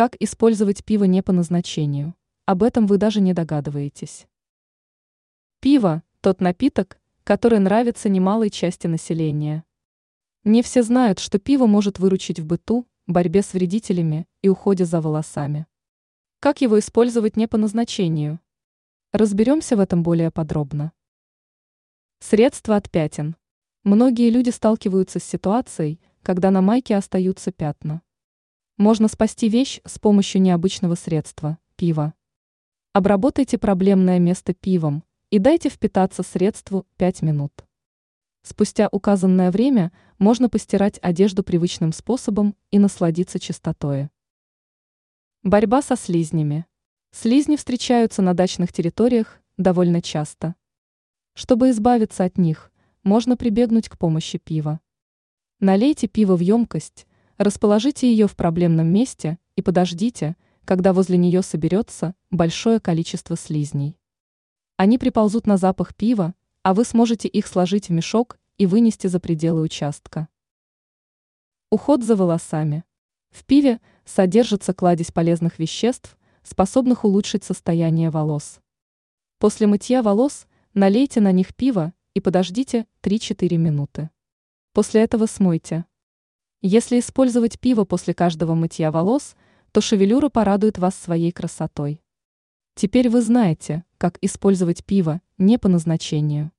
Как использовать пиво не по назначению? Об этом вы даже не догадываетесь. Пиво – тот напиток, который нравится немалой части населения. Не все знают, что пиво может выручить в быту, борьбе с вредителями и уходе за волосами. Как его использовать не по назначению? Разберемся в этом более подробно. Средства от пятен. Многие люди сталкиваются с ситуацией, когда на майке остаются пятна. Можно спасти вещь с помощью необычного средства – пива. Обработайте проблемное место пивом и дайте впитаться средству 5 минут. Спустя указанное время можно постирать одежду привычным способом и насладиться чистотой. Борьба со слизнями. Слизни встречаются на дачных территориях довольно часто. Чтобы избавиться от них, можно прибегнуть к помощи пива. Налейте пиво в емкость, Расположите ее в проблемном месте и подождите, когда возле нее соберется большое количество слизней. Они приползут на запах пива, а вы сможете их сложить в мешок и вынести за пределы участка. Уход за волосами. В пиве содержится кладезь полезных веществ, способных улучшить состояние волос. После мытья волос налейте на них пиво и подождите 3-4 минуты. После этого смойте. Если использовать пиво после каждого мытья волос, то шевелюра порадует вас своей красотой. Теперь вы знаете, как использовать пиво не по назначению.